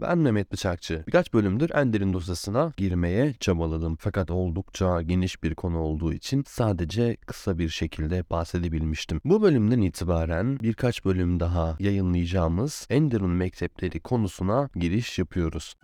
Ben Mehmet Bıçakçı. Birkaç bölümdür Ender'in dosyasına girmeye çabaladım. Fakat oldukça geniş bir konu olduğu için sadece kısa bir şekilde bahsedebilmiştim. Bu bölümden itibaren birkaç bölüm daha yayınlayacağımız Ender'in mektepleri konusuna giriş yapıyoruz.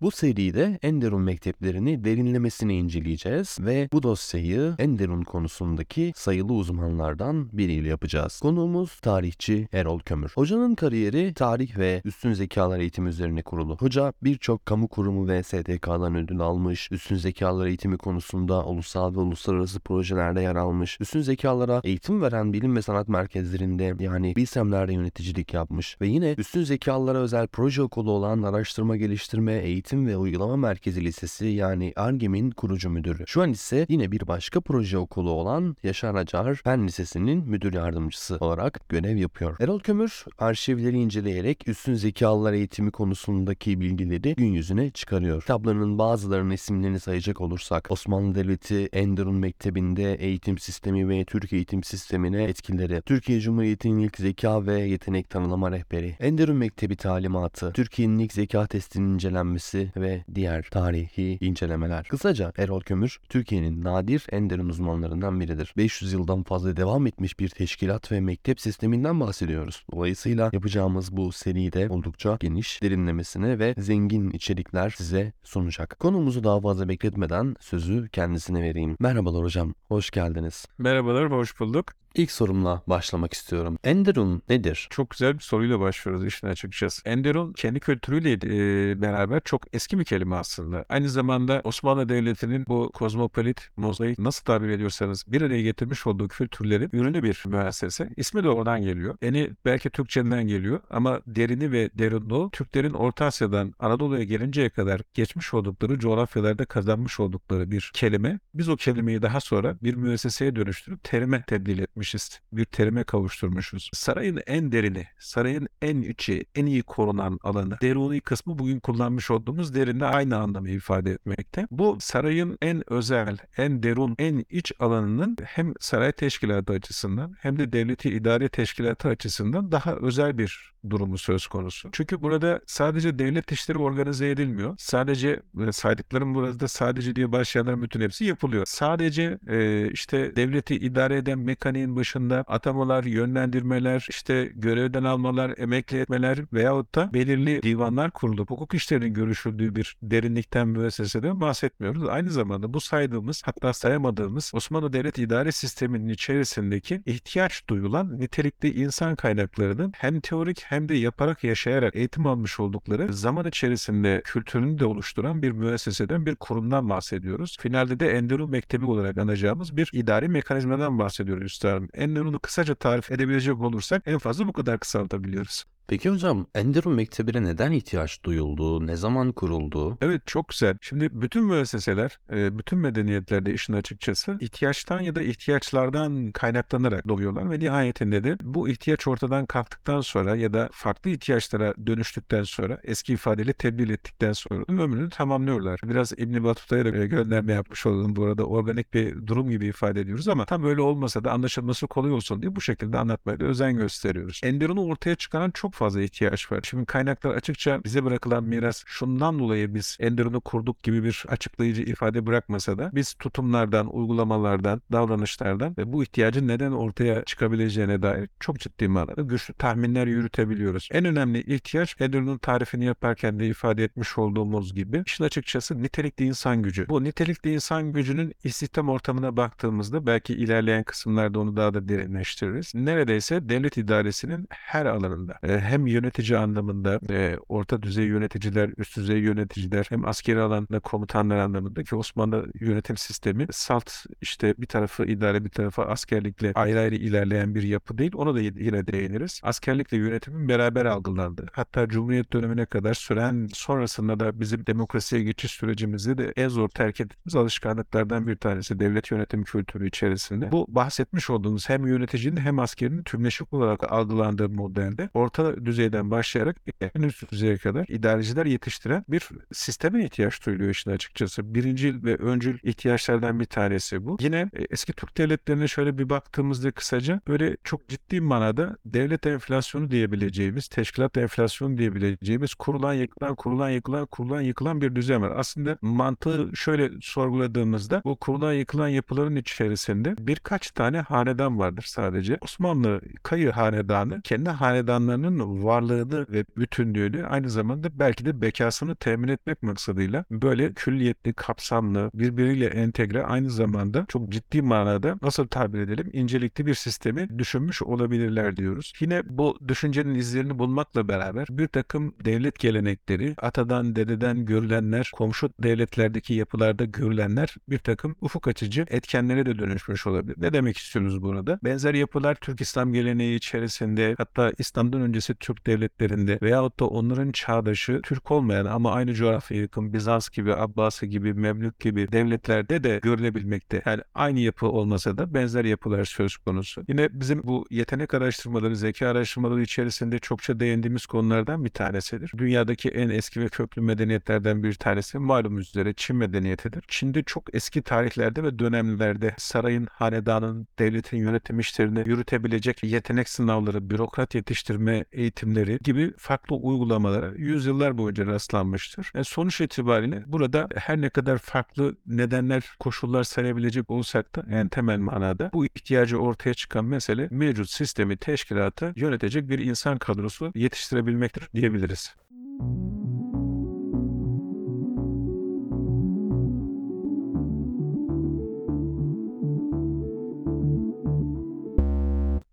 Bu seride Enderun mekteplerini derinlemesine inceleyeceğiz ve bu dosyayı Enderun konusundaki sayılı uzmanlardan biriyle yapacağız. Konuğumuz tarihçi Erol Kömür. Hocanın kariyeri tarih ve üstün zekalar eğitimi üzerine kurulu. Hoca birçok kamu kurumu ve STK'dan ödül almış, üstün zekalar eğitimi konusunda ulusal ve uluslararası projelerde yer almış, üstün zekalara eğitim veren bilim ve sanat merkezlerinde yani BİSEM'lerde yöneticilik yapmış ve yine üstün zekalara özel proje okulu olan araştırma geliştirme, eğitim ve Uygulama Merkezi Lisesi yani ARGEM'in kurucu müdürü. Şu an ise yine bir başka proje okulu olan Yaşar Acar Fen Lisesi'nin müdür yardımcısı olarak görev yapıyor. Erol Kömür arşivleri inceleyerek üstün zekalılar eğitimi konusundaki bilgileri gün yüzüne çıkarıyor. Kitaplarının bazılarının isimlerini sayacak olursak Osmanlı Devleti Enderun Mektebi'nde eğitim sistemi ve Türk eğitim sistemine etkileri, Türkiye Cumhuriyeti'nin ilk zeka ve yetenek tanımlama rehberi, Enderun Mektebi talimatı, Türkiye'nin ilk zeka testinin incelenmesi ve diğer tarihi incelemeler. Kısaca Erol Kömür, Türkiye'nin nadir Enderun uzmanlarından biridir. 500 yıldan fazla devam etmiş bir teşkilat ve mektep sisteminden bahsediyoruz. Dolayısıyla yapacağımız bu seride oldukça geniş, derinlemesine ve zengin içerikler size sunacak. Konumuzu daha fazla bekletmeden sözü kendisine vereyim. Merhabalar hocam, hoş geldiniz. Merhabalar, hoş bulduk. İlk sorumla başlamak istiyorum. Enderun nedir? Çok güzel bir soruyla başlıyoruz işin açıkçası. Enderun kendi kültürüyle e, beraber çok eski bir kelime aslında. Aynı zamanda Osmanlı Devleti'nin bu kozmopolit, mozaik nasıl tabir ediyorsanız bir araya getirmiş olduğu kültürlerin ürünü bir müessese. İsmi de oradan geliyor. Eni belki Türkçeden geliyor ama derini ve derinliği Türklerin Orta Asya'dan Anadolu'ya gelinceye kadar geçmiş oldukları coğrafyalarda kazanmış oldukları bir kelime. Biz o kelimeyi daha sonra bir müesseseye dönüştürüp terime tebdil etmiş etmişiz. Bir terime kavuşturmuşuz. Sarayın en derini, sarayın en içi, en iyi korunan alanı, deruni kısmı bugün kullanmış olduğumuz derinde aynı anlamı ifade etmekte. Bu sarayın en özel, en derun, en iç alanının hem saray teşkilatı açısından hem de devleti idare teşkilatı açısından daha özel bir durumu söz konusu. Çünkü burada sadece devlet işleri organize edilmiyor. Sadece e, saydıklarım burada sadece diye başlayanların bütün hepsi yapılıyor. Sadece e, işte devleti idare eden mekaniğin başında atamalar, yönlendirmeler, işte görevden almalar, emekli etmeler veyahut da belirli divanlar kurulup hukuk işlerinin görüşüldüğü bir derinlikten müesseseden bahsetmiyoruz. Aynı zamanda bu saydığımız hatta sayamadığımız Osmanlı Devlet İdare Sistemi'nin içerisindeki ihtiyaç duyulan nitelikli insan kaynaklarının hem teorik hem de yaparak yaşayarak eğitim almış oldukları zaman içerisinde kültürünü de oluşturan bir müesseseden bir kurumdan bahsediyoruz. Finalde de Enderun Mektebi olarak anacağımız bir idari mekanizmadan bahsediyoruz üstadım. Enderun'u kısaca tarif edebilecek olursak en fazla bu kadar kısaltabiliyoruz. Peki hocam Enderun Mektebi'ne neden ihtiyaç duyuldu? Ne zaman kuruldu? Evet çok güzel. Şimdi bütün müesseseler, e, bütün medeniyetlerde işin açıkçası ihtiyaçtan ya da ihtiyaçlardan kaynaklanarak doğuyorlar ve nihayetinde de bu ihtiyaç ortadan kalktıktan sonra ya da farklı ihtiyaçlara dönüştükten sonra eski ifadeyle tebdil ettikten sonra ömrünü tamamlıyorlar. Biraz İbn Batuta'ya da gönderme yapmış olalım bu arada organik bir durum gibi ifade ediyoruz ama tam öyle olmasa da anlaşılması kolay olsun diye bu şekilde anlatmaya da özen gösteriyoruz. Enderun'u ortaya çıkaran çok fazla ihtiyaç var. Şimdi kaynaklar açıkça bize bırakılan miras şundan dolayı biz Enderun'u kurduk gibi bir açıklayıcı ifade bırakmasa da biz tutumlardan, uygulamalardan, davranışlardan ve bu ihtiyacın neden ortaya çıkabileceğine dair çok ciddi manada güçlü tahminler yürütebiliyoruz. En önemli ihtiyaç Enderun'un tarifini yaparken de ifade etmiş olduğumuz gibi işin açıkçası nitelikli insan gücü. Bu nitelikli insan gücünün istihdam ortamına baktığımızda belki ilerleyen kısımlarda onu daha da derinleştiririz. Neredeyse devlet idaresinin her alanında e, hem yönetici anlamında e, orta düzey yöneticiler, üst düzey yöneticiler hem askeri alanda komutanlar anlamındaki Osmanlı yönetim sistemi salt işte bir tarafı idare bir tarafı askerlikle ayrı ayrı ilerleyen bir yapı değil. Ona da yine değiniriz. Askerlikle yönetimin beraber algılandı. Hatta Cumhuriyet dönemine kadar süren sonrasında da bizim demokrasiye geçiş sürecimizde de en zor terk ettiğimiz alışkanlıklardan bir tanesi devlet yönetim kültürü içerisinde. Bu bahsetmiş olduğumuz hem yöneticinin hem askerinin tümleşik olarak algılandığı modelde orta düzeyden başlayarak en üst düzeye kadar idareciler yetiştiren bir sisteme ihtiyaç duyuluyor işin açıkçası. Birincil ve öncül ihtiyaçlardan bir tanesi bu. Yine e, eski Türk devletlerine şöyle bir baktığımızda kısaca böyle çok ciddi manada devlet enflasyonu diyebileceğimiz, teşkilat enflasyonu diyebileceğimiz kurulan yıkılan, kurulan yıkılan, kurulan yıkılan bir düzen var. Aslında mantığı şöyle sorguladığımızda bu kurulan yıkılan yapıların içerisinde birkaç tane hanedan vardır sadece. Osmanlı Kayı Hanedanı kendi hanedanlarının varlığını ve bütünlüğünü aynı zamanda belki de bekasını temin etmek maksadıyla böyle külliyetli, kapsamlı, birbiriyle entegre aynı zamanda çok ciddi manada nasıl tabir edelim incelikli bir sistemi düşünmüş olabilirler diyoruz. Yine bu düşüncenin izlerini bulmakla beraber bir takım devlet gelenekleri, atadan dededen görülenler, komşu devletlerdeki yapılarda görülenler bir takım ufuk açıcı etkenlere de dönüşmüş olabilir. Ne demek istiyoruz burada? Benzer yapılar Türk İslam geleneği içerisinde hatta İslam'dan öncesi Türk devletlerinde veyahut da onların çağdaşı Türk olmayan ama aynı coğrafyaya yakın Bizans gibi, Abbasi gibi, Memlük gibi devletlerde de görülebilmekte. Yani aynı yapı olmasa da benzer yapılar söz konusu. Yine bizim bu yetenek araştırmaları, zeka araştırmaları içerisinde çokça değindiğimiz konulardan bir tanesidir. Dünyadaki en eski ve köklü medeniyetlerden bir tanesi malum üzere Çin medeniyetidir. Çin'de çok eski tarihlerde ve dönemlerde sarayın, hanedanın, devletin yönetim işlerini yürütebilecek yetenek sınavları, bürokrat yetiştirme eğitimleri gibi farklı uygulamalara yüzyıllar boyunca rastlanmıştır. Yani sonuç itibariyle burada her ne kadar farklı nedenler, koşullar sayabilecek olsak da en temel manada bu ihtiyacı ortaya çıkan mesele mevcut sistemi, teşkilatı yönetecek bir insan kadrosu yetiştirebilmektir diyebiliriz.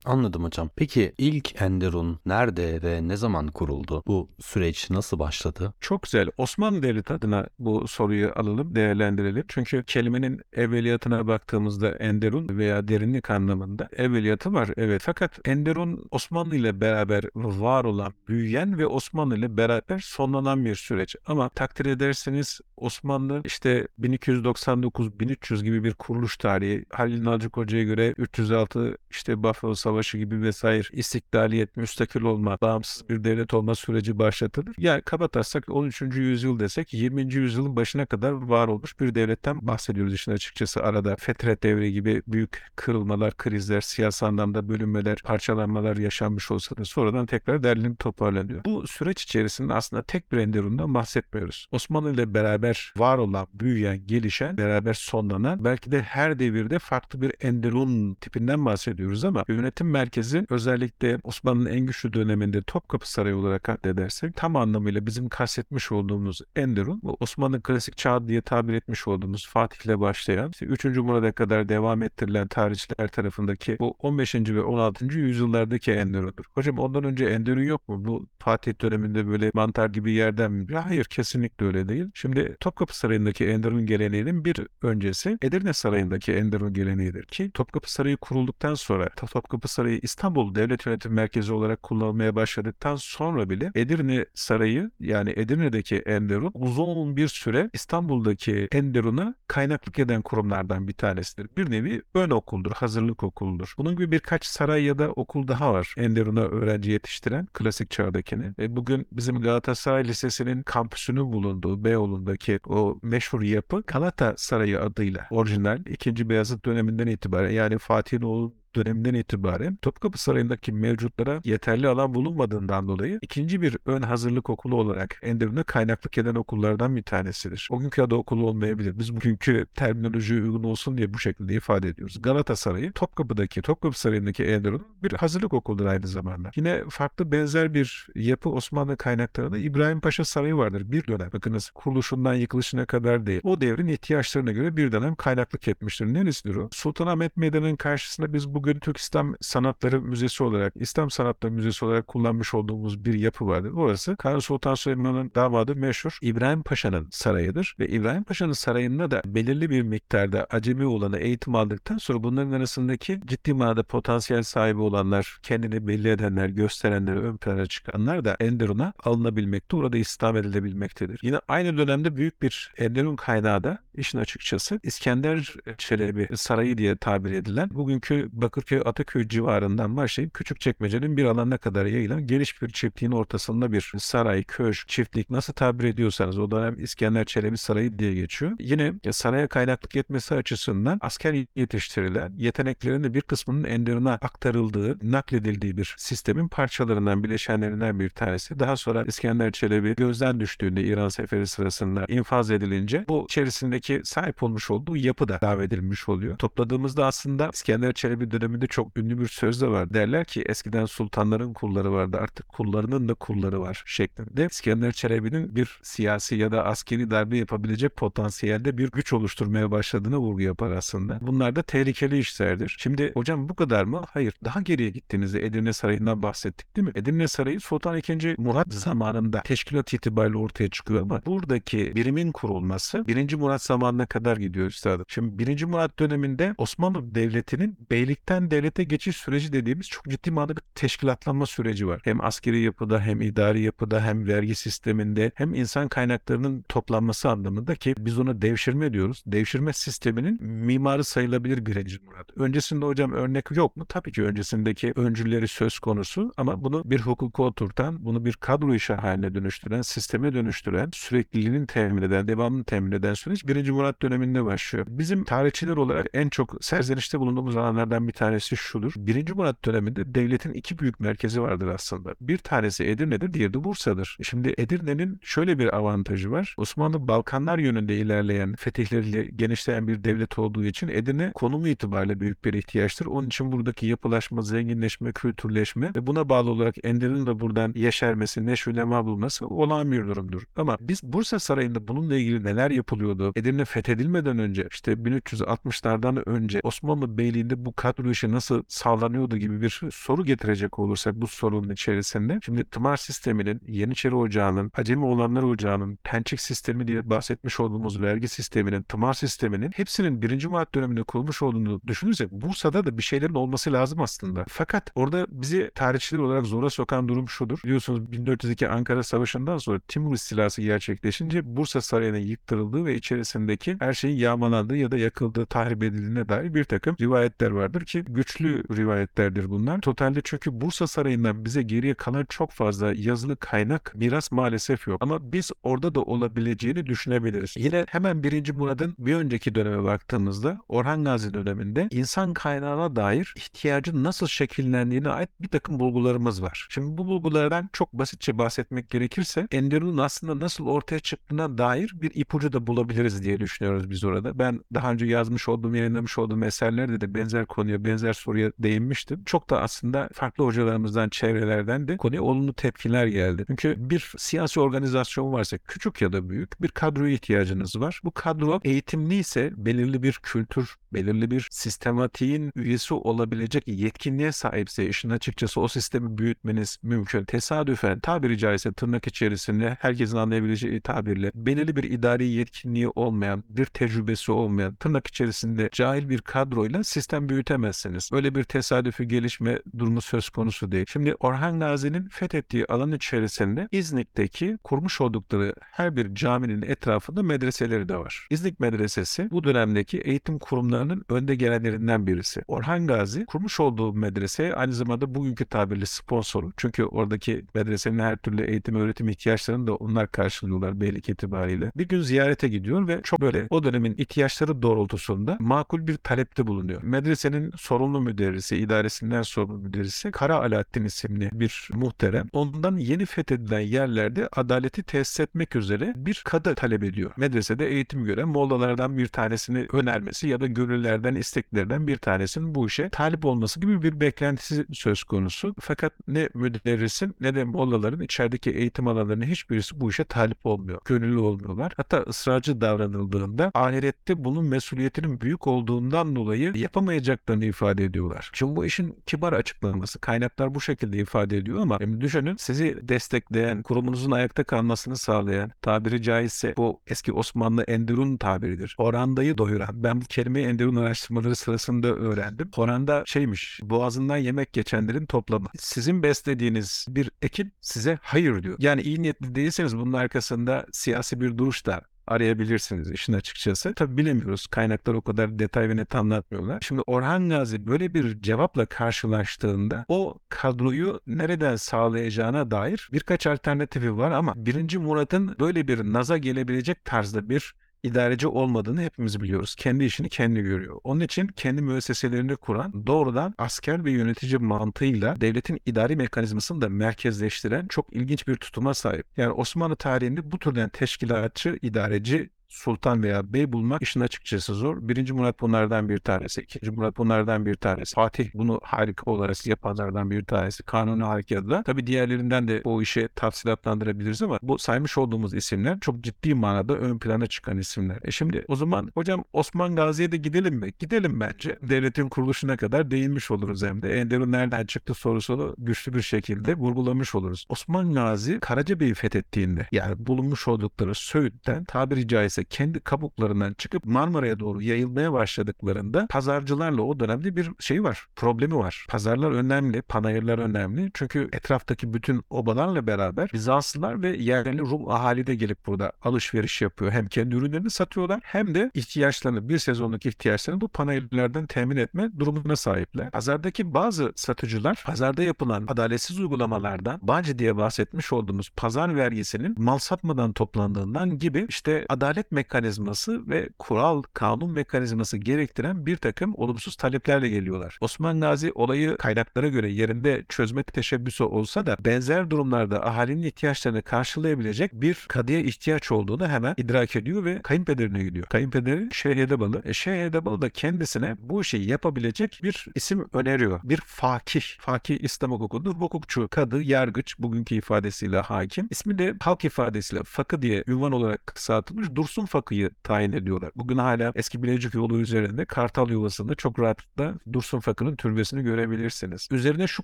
Anladım hocam. Peki ilk Enderun nerede ve ne zaman kuruldu? Bu süreç nasıl başladı? Çok güzel. Osmanlı Devleti adına bu soruyu alalım, değerlendirelim. Çünkü kelimenin evveliyatına baktığımızda Enderun veya derinlik anlamında evveliyatı var. Evet. Fakat Enderun Osmanlı ile beraber var olan, büyüyen ve Osmanlı ile beraber sonlanan bir süreç. Ama takdir ederseniz Osmanlı işte 1299-1300 gibi bir kuruluş tarihi. Halil Nalcık Hoca'ya göre 306 işte Buffalo gibi vesaire istiklaliyet, müstakil olma, bağımsız bir devlet olma süreci başlatılır. Yani kabatasak 13. yüzyıl desek 20. yüzyılın başına kadar var olmuş bir devletten bahsediyoruz işin açıkçası. Arada Fetret devri gibi büyük kırılmalar, krizler, siyasi anlamda bölünmeler, parçalanmalar yaşanmış olsa da sonradan tekrar derlenip toparlanıyor. Bu süreç içerisinde aslında tek bir Enderun'dan bahsetmiyoruz. Osmanlı ile beraber var olan, büyüyen, gelişen, beraber sonlanan belki de her devirde farklı bir Enderun tipinden bahsediyoruz ama yönetim merkezi özellikle Osmanlı'nın en güçlü döneminde Topkapı Sarayı olarak addedersek tam anlamıyla bizim kastetmiş olduğumuz Enderun Osmanlı klasik çağı diye tabir etmiş olduğumuz Fatih ile başlayan işte 3. Murad'a kadar devam ettirilen tarihçiler tarafındaki bu 15. ve 16. yüzyıllardaki Enderun'dur. Hocam ondan önce Enderun yok mu? Bu Fatih döneminde böyle mantar gibi yerden mi? Hayır kesinlikle öyle değil. Şimdi Topkapı Sarayı'ndaki Enderun geleneğinin bir öncesi Edirne Sarayı'ndaki Enderun geleneğidir ki Topkapı Sarayı kurulduktan sonra Topkapı Sarayı İstanbul Devlet Yönetim Merkezi olarak kullanılmaya başladıktan sonra bile Edirne Sarayı yani Edirne'deki Enderun uzun bir süre İstanbul'daki Enderun'a kaynaklık eden kurumlardan bir tanesidir. Bir nevi ön okuldur, hazırlık okuludur. Bunun gibi birkaç saray ya da okul daha var Enderun'a öğrenci yetiştiren klasik çağdakini. E bugün bizim Galatasaray Lisesi'nin kampüsünün bulunduğu Beyoğlu'ndaki o meşhur yapı Galata Sarayı adıyla orijinal 2. Beyazıt döneminden itibaren yani Fatih'in oğlu döneminden itibaren Topkapı Sarayı'ndaki mevcutlara yeterli alan bulunmadığından dolayı ikinci bir ön hazırlık okulu olarak Enderun'a kaynaklık eden okullardan bir tanesidir. O günkü adı okulu olmayabilir. Biz bugünkü terminolojiye uygun olsun diye bu şekilde ifade ediyoruz. Galata Sarayı Topkapı'daki, Topkapı Sarayı'ndaki Enderun bir hazırlık okuludur aynı zamanda. Yine farklı benzer bir yapı Osmanlı kaynaklarında İbrahim Paşa Sarayı vardır. Bir dönem bakınız kuruluşundan yıkılışına kadar değil. O devrin ihtiyaçlarına göre bir dönem kaynaklık etmiştir. Neresidir o? Sultanahmet Meydanı'nın karşısında biz bu bugün Türk İslam Sanatları Müzesi olarak, İslam Sanatları Müzesi olarak kullanmış olduğumuz bir yapı vardır. Orası Kanuni Sultan Süleyman'ın damadı meşhur İbrahim Paşa'nın sarayıdır. Ve İbrahim Paşa'nın sarayında da belirli bir miktarda acemi olanı eğitim aldıktan sonra bunların arasındaki ciddi manada potansiyel sahibi olanlar, kendini belli edenler, gösterenler, ön plana çıkanlar da Enderun'a alınabilmekte, orada istihdam edilebilmektedir. Yine aynı dönemde büyük bir Enderun kaynağı da işin açıkçası İskender Çelebi Sarayı diye tabir edilen bugünkü Bakır Bakırköy Ataköy civarından başlayıp Küçükçekmece'nin bir alanına kadar yayılan geniş bir çiftliğin ortasında bir saray, köşk, çiftlik nasıl tabir ediyorsanız o dönem İskender Çelebi Sarayı diye geçiyor. Yine e, saraya kaynaklık etmesi açısından asker yetiştirilen yeteneklerin de bir kısmının Enderun'a aktarıldığı, nakledildiği bir sistemin parçalarından, bileşenlerinden bir tanesi. Daha sonra İskender Çelebi gözden düştüğünde İran seferi sırasında infaz edilince bu içerisindeki sahip olmuş olduğu yapı da davet edilmiş oluyor. Topladığımızda aslında İskender Çelebi döneminde çok ünlü bir söz de var. Derler ki eskiden sultanların kulları vardı artık kullarının da kulları var şeklinde. İskender Çelebi'nin bir siyasi ya da askeri darbe yapabilecek potansiyelde bir güç oluşturmaya başladığına vurgu yapar aslında. Bunlar da tehlikeli işlerdir. Şimdi hocam bu kadar mı? Hayır. Daha geriye gittiğinizde Edirne Sarayı'ndan bahsettik değil mi? Edirne Sarayı Sultan II. Murat zamanında teşkilat itibariyle ortaya çıkıyor ama buradaki birimin kurulması 1. Murat zamanına kadar gidiyor üstadım. Şimdi 1. Murat döneminde Osmanlı Devleti'nin beylikten devlete geçiş süreci dediğimiz çok ciddi manada bir teşkilatlanma süreci var. Hem askeri yapıda hem idari yapıda hem vergi sisteminde hem insan kaynaklarının toplanması anlamında ki biz ona devşirme diyoruz. Devşirme sisteminin mimarı sayılabilir 1. Murat. Öncesinde hocam örnek yok mu? Tabii ki öncesindeki öncülleri söz konusu ama bunu bir hukuka oturtan, bunu bir kadro işi haline dönüştüren, sisteme dönüştüren, sürekliliğini temin eden, devamını temin eden süreç 1. Murat döneminde başlıyor. Bizim tarihçiler olarak en çok serzenişte bulunduğumuz alanlardan bir tanesi şudur. 1. Murat döneminde devletin iki büyük merkezi vardır aslında. Bir tanesi Edirne'dir, diğeri de Bursa'dır. Şimdi Edirne'nin şöyle bir avantajı var. Osmanlı Balkanlar yönünde ilerleyen, fetihleriyle genişleyen bir devlet olduğu için Edirne konumu itibariyle büyük bir ihtiyaçtır. Onun için buradaki yapılaşma, zenginleşme, kültürleşme ve buna bağlı olarak Ender'in de buradan yeşermesi, neşülema bulması olağan bir durumdur. Ama biz Bursa Sarayı'nda bununla ilgili neler yapılıyordu? Edirne fethedilmeden önce işte 1360'lardan önce Osmanlı Beyliği'nde bu kadro işi nasıl sağlanıyordu gibi bir soru getirecek olursak bu sorunun içerisinde. Şimdi tımar sisteminin, Yeniçeri Ocağı'nın, Acemi Olanlar Ocağı'nın, Pençik sistemi diye bahsetmiş olduğumuz vergi sisteminin, tımar sisteminin hepsinin 1. Murat döneminde kurulmuş olduğunu düşünürsek Bursa'da da bir şeylerin olması lazım aslında. Fakat orada bizi tarihçiler olarak zora sokan durum şudur. Biliyorsunuz 1402 Ankara Savaşı'ndan sonra Timur istilası gerçekleşince Bursa Sarayı'nın yıktırıldığı ve içerisindeki her şeyin yağmalandığı ya da yakıldığı, tahrip edildiğine dair bir takım rivayetler vardır ki güçlü rivayetlerdir bunlar. Totalde çünkü Bursa Sarayı'ndan bize geriye kalan çok fazla yazılı kaynak, miras maalesef yok. Ama biz orada da olabileceğini düşünebiliriz. Yine hemen 1. Murad'ın bir önceki döneme baktığımızda Orhan Gazi döneminde insan kaynağına dair ihtiyacın nasıl şekillendiğine ait bir takım bulgularımız var. Şimdi bu bulgulardan çok basitçe bahsetmek gerekirse Enderun'un aslında nasıl ortaya çıktığına dair bir ipucu da bulabiliriz diye düşünüyoruz biz orada. Ben daha önce yazmış olduğum, yayınlamış olduğum eserlerde de benzer konuya, benzer soruya değinmiştim. Çok da aslında farklı hocalarımızdan, çevrelerden de konuya olumlu tepkiler geldi. Çünkü bir siyasi organizasyon varsa küçük ya da büyük bir kadroya ihtiyacınız var. Bu kadro eğitimli ise belirli bir kültür, belirli bir sistematiğin üyesi olabilecek yetkinliğe sahipse işin açıkçası o sistemi büyütmeniz mümkün. Tesadüfen tabiri caizse tırnak içerisinde herkesin anlayabileceği tabirle belirli bir idari yetkinliği olmayan, bir tecrübesi olmayan, tırnak içerisinde cahil bir kadroyla sistem büyütemezsiniz. Böyle bir tesadüfi gelişme durumu söz konusu değil. Şimdi Orhan Gazi'nin fethettiği alan içerisinde İznik'teki kurmuş oldukları her bir caminin etrafında medreseleri de var. İznik Medresesi bu dönemdeki eğitim kurumlarının önde gelenlerinden birisi. Orhan Gazi kurmuş olduğu medrese aynı zamanda bugünkü tabirle sponsoru. Çünkü oradaki medresenin her türlü eğitim öğretim ihtiyaçlarını da onlar karşılıyorlar beylik itibariyle. Bir gün ziyarete gidiyor ve çok böyle o dönemin ihtiyaçları doğrultusunda makul bir talepte bulunuyor. Medresenin sorumlu müderrisi, idaresinden sorumlu müderrisi Kara Alaaddin isimli bir muhterem. Ondan yeni fethedilen yerlerde adaleti tesis etmek üzere bir kadı talep ediyor. Medresede eğitim gören mollalardan bir tanesini önermesi ya da gönüllerden, isteklerden bir tanesinin bu işe talip olması gibi bir beklentisi söz konusu. Fakat ne müderrisin ne de mollaların içerideki eğitim alanlarının hiçbirisi bu işe talip olmuyor. Gönüllü olmuyorlar. Hatta ısrarcı davranıldığında ahirette bunun mesuliyetinin büyük olduğundan dolayı yapamayacaklarını ifade ediyorlar. Şimdi bu işin kibar açıklaması. Kaynaklar bu şekilde ifade ediyor ama düşünün sizi destekleyen, kurumunuzun ayakta kalmasını sağlayan, tabiri caizse bu eski Osmanlı Enderun tabiridir. Orandayı doyuran. Ben bu kelimeyi Enderun araştırmaları sırasında öğrendim. Oranda şeymiş, boğazından yemek geçenlerin toplamı. Sizin beslediğiniz bir ekip size hayır diyor. Yani iyi niyetli değilseniz bunun arkasında siyasi bir duruş da arayabilirsiniz işin açıkçası. Tabi bilemiyoruz. Kaynaklar o kadar detay ve net anlatmıyorlar. Şimdi Orhan Gazi böyle bir cevapla karşılaştığında o kadroyu nereden sağlayacağına dair birkaç alternatifi var ama birinci Murat'ın böyle bir naza gelebilecek tarzda bir idareci olmadığını hepimiz biliyoruz. Kendi işini kendi görüyor. Onun için kendi müesseselerini kuran doğrudan asker ve yönetici mantığıyla devletin idari mekanizmasını da merkezleştiren çok ilginç bir tutuma sahip. Yani Osmanlı tarihinde bu türden teşkilatçı, idareci sultan veya bey bulmak işin açıkçası zor. Birinci Murat bunlardan bir tanesi. ikinci Murat bunlardan bir tanesi. Fatih bunu harika olarak yapanlardan bir tanesi. Kanuni Harekatı'da. Tabi diğerlerinden de o işe tafsilatlandırabiliriz ama bu saymış olduğumuz isimler çok ciddi manada ön plana çıkan isimler. E şimdi o zaman hocam Osman Gazi'ye de gidelim mi? Gidelim bence. Devletin kuruluşuna kadar değinmiş oluruz hem de. Enderun nereden çıktı sorusunu güçlü bir şekilde vurgulamış oluruz. Osman Gazi Karacabey'i fethettiğinde yani bulunmuş oldukları Söğüt'ten tabiri caizse kendi kabuklarından çıkıp Marmara'ya doğru yayılmaya başladıklarında pazarcılarla o dönemde bir şey var. Problemi var. Pazarlar önemli, panayırlar önemli. Çünkü etraftaki bütün obalarla beraber Bizanslılar ve yerli Rum ahali de gelip burada alışveriş yapıyor. Hem kendi ürünlerini satıyorlar hem de ihtiyaçlarını, bir sezonluk ihtiyaçlarını bu panayırlardan temin etme durumuna sahipler. Pazardaki bazı satıcılar pazarda yapılan adaletsiz uygulamalardan Bağcı diye bahsetmiş olduğumuz pazar vergisinin mal satmadan toplandığından gibi işte adalet mekanizması ve kural, kanun mekanizması gerektiren bir takım olumsuz taleplerle geliyorlar. Osman Gazi olayı kaynaklara göre yerinde çözme teşebbüsü olsa da benzer durumlarda ahalinin ihtiyaçlarını karşılayabilecek bir kadıya ihtiyaç olduğunu hemen idrak ediyor ve kayınpederine gidiyor. Kayınpederi Şeyh Edebalı. E, Şeyh Edebalı da kendisine bu işi yapabilecek bir isim öneriyor. Bir fakih. Fakih İslam hukukunda hukukçu, kadı, yargıç bugünkü ifadesiyle hakim. İsmi de halk ifadesiyle fakı diye ünvan olarak kısaltılmış Dursun Fakı'yı tayin ediyorlar. Bugün hala eski Bilecik yolu üzerinde Kartal Yuvası'nda çok rahatlıkla Dursun Fakı'nın türbesini görebilirsiniz. Üzerine şu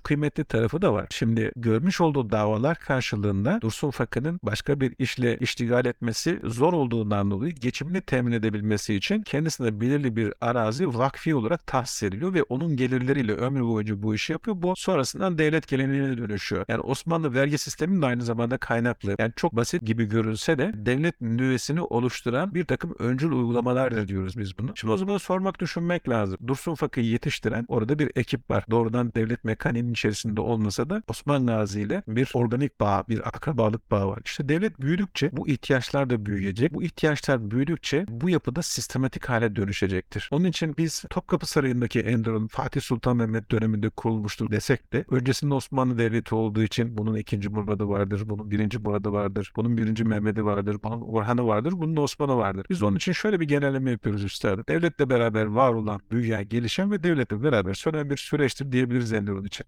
kıymetli tarafı da var. Şimdi görmüş olduğu davalar karşılığında Dursun Fakı'nın başka bir işle iştigal etmesi zor olduğundan dolayı geçimini temin edebilmesi için kendisine belirli bir arazi vakfi olarak tahsis ediliyor ve onun gelirleriyle ömrü boyunca bu işi yapıyor. Bu sonrasından devlet geleneğine dönüşüyor. Yani Osmanlı vergi sisteminin de aynı zamanda kaynaklı. Yani çok basit gibi görünse de devlet nüvesini oluşturan bir takım öncül uygulamalardır diyoruz biz bunu. Şimdi o zaman sormak düşünmek lazım. Dursun Fakı'yı yetiştiren orada bir ekip var. Doğrudan devlet mekaniğinin içerisinde olmasa da Osman Gazi ile bir organik bağ, bir akrabalık bağı var. İşte devlet büyüdükçe bu ihtiyaçlar da büyüyecek. Bu ihtiyaçlar büyüdükçe bu yapıda sistematik hale dönüşecektir. Onun için biz Topkapı Sarayı'ndaki Enderun Fatih Sultan Mehmet döneminde kurulmuştur desek de öncesinde Osmanlı Devleti olduğu için bunun ikinci Murad'ı vardır, bunun birinci Murad'ı vardır, bunun birinci Mehmet'i vardır, bunun Orhan'ı vardır, bunun Osman'ı vardır. Biz onun için şöyle bir genelleme yapıyoruz üstadım. Devletle beraber var olan, büyüyen, gelişen ve devletle beraber sönen bir süreçtir diyebiliriz Enderun için.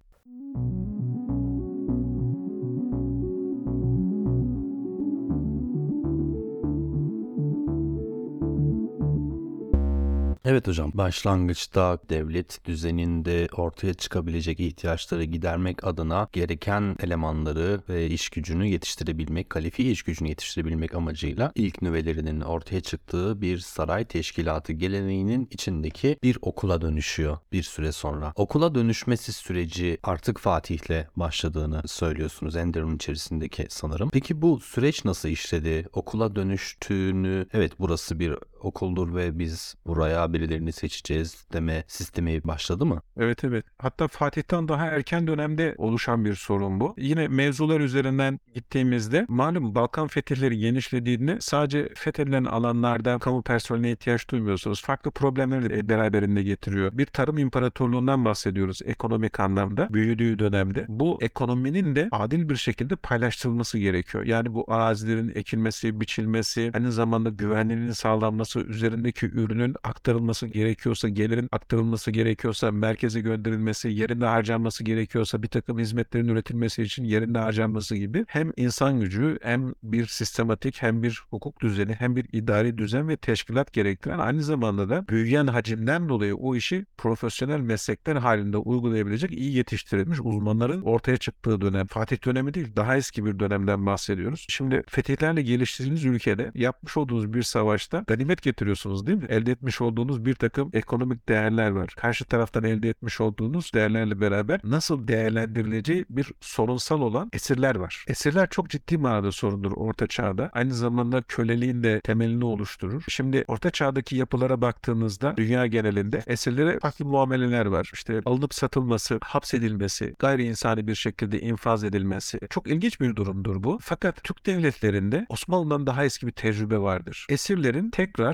Evet hocam, başlangıçta devlet düzeninde ortaya çıkabilecek ihtiyaçları gidermek adına gereken elemanları ve iş gücünü yetiştirebilmek, kalifiye iş gücünü yetiştirebilmek amacıyla ilk nüvelerinin ortaya çıktığı bir saray teşkilatı geleneğinin içindeki bir okula dönüşüyor bir süre sonra. Okula dönüşmesi süreci artık Fatih'le başladığını söylüyorsunuz Enderun içerisindeki sanırım. Peki bu süreç nasıl işledi? Okula dönüştüğünü, evet burası bir okuldur ve biz buraya birilerini seçeceğiz deme sistemi başladı mı? Evet evet. Hatta Fatih'ten daha erken dönemde oluşan bir sorun bu. Yine mevzular üzerinden gittiğimizde malum Balkan fetihleri genişlediğinde sadece fethedilen alanlarda kamu personeline ihtiyaç duymuyorsunuz. Farklı problemleri de beraberinde getiriyor. Bir tarım imparatorluğundan bahsediyoruz ekonomik anlamda büyüdüğü dönemde. Bu ekonominin de adil bir şekilde paylaştırılması gerekiyor. Yani bu arazilerin ekilmesi, biçilmesi, aynı zamanda güvenliğinin sağlanması, üzerindeki ürünün aktarılması gerekiyorsa, gelirin aktarılması gerekiyorsa, merkeze gönderilmesi, yerinde harcanması gerekiyorsa, bir takım hizmetlerin üretilmesi için yerinde harcanması gibi hem insan gücü hem bir sistematik hem bir hukuk düzeni hem bir idari düzen ve teşkilat gerektiren aynı zamanda da büyüyen hacimden dolayı o işi profesyonel meslekler halinde uygulayabilecek iyi yetiştirilmiş uzmanların ortaya çıktığı dönem. Fatih dönemi değil daha eski bir dönemden bahsediyoruz. Şimdi fetihlerle geliştirdiğiniz ülkede yapmış olduğunuz bir savaşta ganimet getiriyorsunuz değil mi? Elde etmiş olduğunuz bir takım ekonomik değerler var. Karşı taraftan elde etmiş olduğunuz değerlerle beraber nasıl değerlendirileceği bir sorunsal olan esirler var. Esirler çok ciddi manada sorundur orta çağda. Aynı zamanda köleliğin de temelini oluşturur. Şimdi orta çağdaki yapılara baktığınızda dünya genelinde esirlere farklı muameleler var. İşte alınıp satılması, hapsedilmesi, gayri insani bir şekilde infaz edilmesi. Çok ilginç bir durumdur bu. Fakat Türk devletlerinde Osmanlı'dan daha eski bir tecrübe vardır. Esirlerin tekrar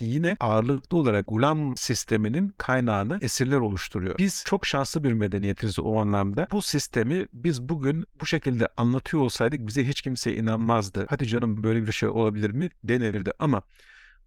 yine ağırlıklı olarak Gulam sisteminin kaynağını esirler oluşturuyor. Biz çok şanslı bir medeniyetiz o anlamda. Bu sistemi biz bugün bu şekilde anlatıyor olsaydık bize hiç kimse inanmazdı. Hadi canım böyle bir şey olabilir mi denilirdi ama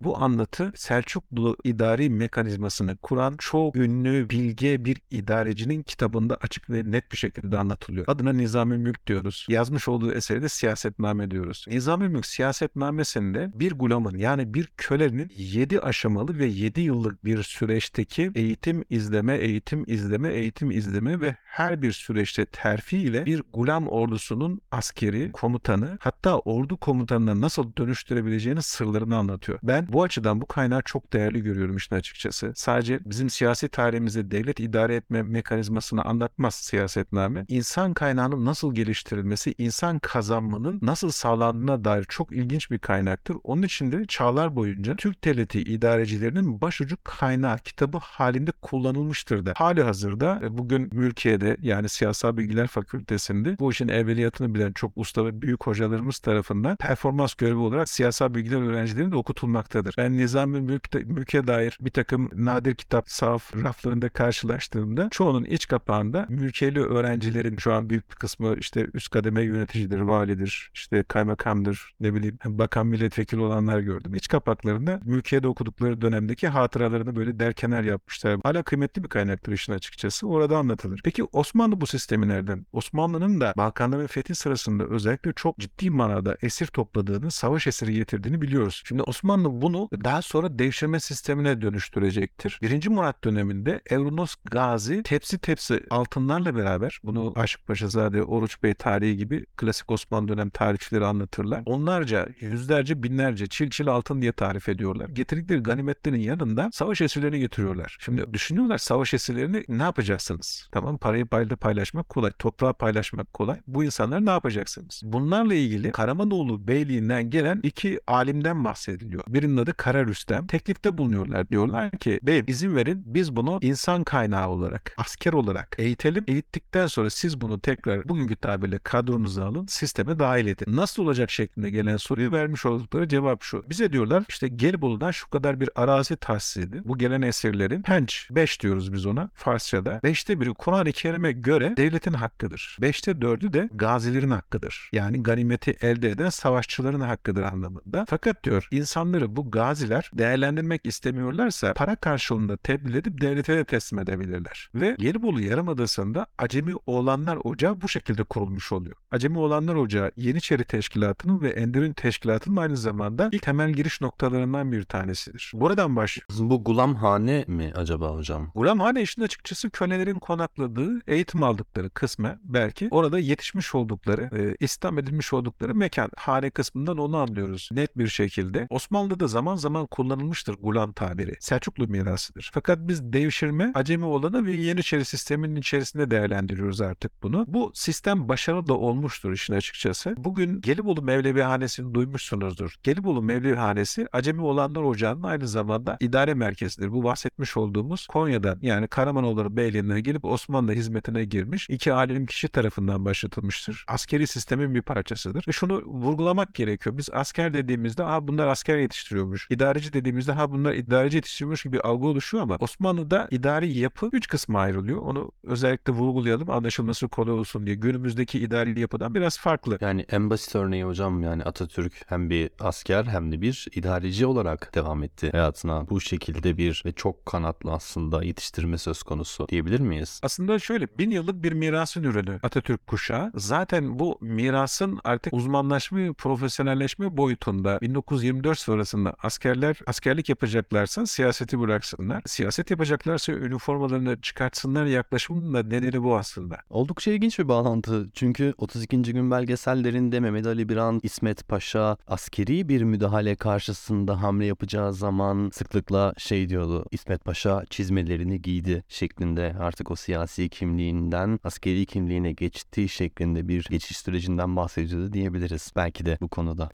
bu anlatı Selçuklu idari mekanizmasını kuran çok ünlü bilge bir idarecinin kitabında açık ve net bir şekilde anlatılıyor. Adına Nizami Mülk diyoruz. Yazmış olduğu eseri de siyasetname diyoruz. Nizami Mülk siyasetnamesinde bir gulamın yani bir kölenin 7 aşamalı ve 7 yıllık bir süreçteki eğitim izleme, eğitim izleme, eğitim izleme ve her bir süreçte terfi ile bir gulam ordusunun askeri, komutanı hatta ordu komutanına nasıl dönüştürebileceğini sırlarını anlatıyor. Ben bu açıdan bu kaynağı çok değerli görüyorum işin açıkçası. Sadece bizim siyasi tarihimizde devlet idare etme mekanizmasını anlatmaz siyasetname. İnsan kaynağının nasıl geliştirilmesi, insan kazanmanın nasıl sağlandığına dair çok ilginç bir kaynaktır. Onun için de çağlar boyunca Türk devleti idarecilerinin başucu kaynağı kitabı halinde kullanılmıştır da. Hali hazırda e, bugün mülkiyede yani Siyasal Bilgiler Fakültesinde bu işin evveliyatını bilen çok usta ve büyük hocalarımız tarafından performans görevi olarak siyasal bilgiler öğrencilerinin de okutulmaktadır. Ben Nizami Mülk, Mülk'e dair bir takım nadir kitap sahaf raflarında karşılaştığımda çoğunun iç kapağında mülkiyeli öğrencilerin şu an büyük bir kısmı işte üst kademe yöneticidir, validir, işte kaymakamdır, ne bileyim bakan milletvekili olanlar gördüm. İç kapaklarında mülkiyede okudukları dönemdeki hatıralarını böyle derkener yapmışlar. Hala kıymetli bir kaynaktır işin açıkçası. Orada anlatılır. Peki Osmanlı bu sistemi nereden? Osmanlı'nın da Balkanların fethi sırasında özellikle çok ciddi manada esir topladığını, savaş esiri getirdiğini biliyoruz. Şimdi Osmanlı bunu daha sonra devşirme sistemine dönüştürecektir. Birinci Murat döneminde Evrunos Gazi tepsi tepsi altınlarla beraber bunu Aşık Paşazade, Oruç Bey tarihi gibi klasik Osmanlı dönem tarihçileri anlatırlar. Onlarca, yüzlerce, binlerce çil çil altın diye tarif ediyorlar. Getirdikleri ganimetlerin yanında savaş esirlerini getiriyorlar. Şimdi düşünüyorlar savaş esirlerini ne yapacaksınız? Tamam parayı payda paylaşmak kolay, toprağı paylaşmak kolay. Bu insanlar ne yapacaksınız? Bunlarla ilgili Karamanoğlu Beyliği'nden gelen iki alimden bahsediliyor. Birinin adı Kara Rüstem. Teklifte bulunuyorlar. Diyorlar ki bey izin verin biz bunu insan kaynağı olarak, asker olarak eğitelim. Eğittikten sonra siz bunu tekrar bugünkü tabirle kadronuza alın, sisteme dahil edin. Nasıl olacak şeklinde gelen soruyu vermiş oldukları cevap şu. Bize diyorlar işte Gelibolu'dan şu kadar bir arazi tahsis edin. Bu gelen esirlerin penç, 5 diyoruz biz ona Farsçada. Beşte biri Kur'an-ı Kerim'e göre devletin hakkıdır. Beşte dördü de gazilerin hakkıdır. Yani ganimeti elde eden savaşçıların hakkıdır anlamında. Fakat diyor insanları bu gaziler değerlendirmek istemiyorlarsa para karşılığında tebliğ edip devlete de teslim edebilirler. Ve Gelibolu Yarımadası'nda Acemi Oğlanlar Ocağı bu şekilde kurulmuş oluyor. Acemi Oğlanlar Ocağı Yeniçeri Teşkilatı'nın ve Enderun Teşkilatı'nın aynı zamanda ilk temel giriş noktalarından bir tanesidir. Buradan başlıyor. Bu Gulamhane mi acaba hocam? Gulamhane işin açıkçası kölelerin konakladığı, eğitim aldıkları kısmı belki orada yetişmiş oldukları, e, İslam edilmiş oldukları mekan. Hane kısmından onu anlıyoruz net bir şekilde. Osmanlı'da zaman zaman kullanılmıştır gulam tabiri. Selçuklu mirasıdır. Fakat biz devşirme, acemi olanı ve Yeniçeri sisteminin içerisinde değerlendiriyoruz artık bunu. Bu sistem başarılı da olmuştur işin açıkçası. Bugün Gelibolu Mevlevi Hanesi'ni duymuşsunuzdur. Gelibolu Mevlevi Hanesi Acemi Olanlar Ocağı'nın aynı zamanda idare merkezidir. Bu bahsetmiş olduğumuz Konya'dan yani Karamanoğulları Beyliği'ne gelip Osmanlı hizmetine girmiş iki alim kişi tarafından başlatılmıştır. Askeri sistemin bir parçasıdır. Ve şunu vurgulamak gerekiyor. Biz asker dediğimizde Aa, bunlar asker yetiştiriyor yetiştiriyormuş. İdareci dediğimizde ha bunlar idareci yetiştiriyormuş gibi algı oluşuyor ama Osmanlı'da idari yapı üç kısma ayrılıyor. Onu özellikle vurgulayalım anlaşılması kolay olsun diye. Günümüzdeki idari yapıdan biraz farklı. Yani en basit örneği hocam yani Atatürk hem bir asker hem de bir idareci olarak devam etti hayatına. Bu şekilde bir ve çok kanatlı aslında yetiştirme söz konusu diyebilir miyiz? Aslında şöyle bin yıllık bir mirasın ürünü Atatürk kuşağı. Zaten bu mirasın artık uzmanlaşma, profesyonelleşme boyutunda 1924 sonrasında askerler askerlik yapacaklarsa siyaseti bıraksınlar. Siyaset yapacaklarsa üniformalarını çıkartsınlar yaklaşımının da nedeni bu aslında. Oldukça ilginç bir bağlantı. Çünkü 32. gün belgesellerinde Mehmet Ali Biran, İsmet Paşa askeri bir müdahale karşısında hamle yapacağı zaman sıklıkla şey diyordu. İsmet Paşa çizmelerini giydi şeklinde artık o siyasi kimliğinden askeri kimliğine geçtiği şeklinde bir geçiş sürecinden bahsediyordu diyebiliriz belki de bu konuda.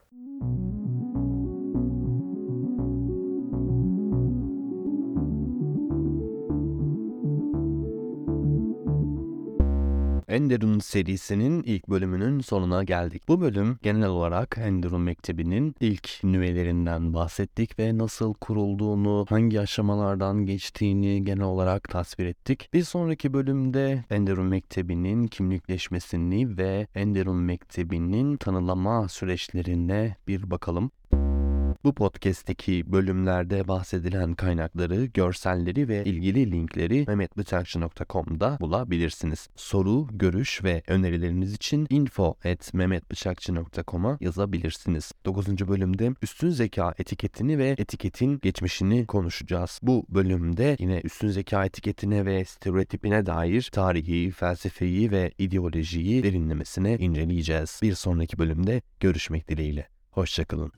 Enderun serisinin ilk bölümünün sonuna geldik. Bu bölüm genel olarak Enderun Mektebi'nin ilk nüvelerinden bahsettik ve nasıl kurulduğunu, hangi aşamalardan geçtiğini genel olarak tasvir ettik. Bir sonraki bölümde Enderun Mektebi'nin kimlikleşmesini ve Enderun Mektebi'nin tanılama süreçlerine bir bakalım. Bu podcast'teki bölümlerde bahsedilen kaynakları, görselleri ve ilgili linkleri mehmetbıçakçı.com'da bulabilirsiniz. Soru, görüş ve önerileriniz için info at mehmetbıçakçı.com'a yazabilirsiniz. 9. bölümde üstün zeka etiketini ve etiketin geçmişini konuşacağız. Bu bölümde yine üstün zeka etiketine ve stereotipine dair tarihi, felsefeyi ve ideolojiyi derinlemesine inceleyeceğiz. Bir sonraki bölümde görüşmek dileğiyle. Hoşçakalın.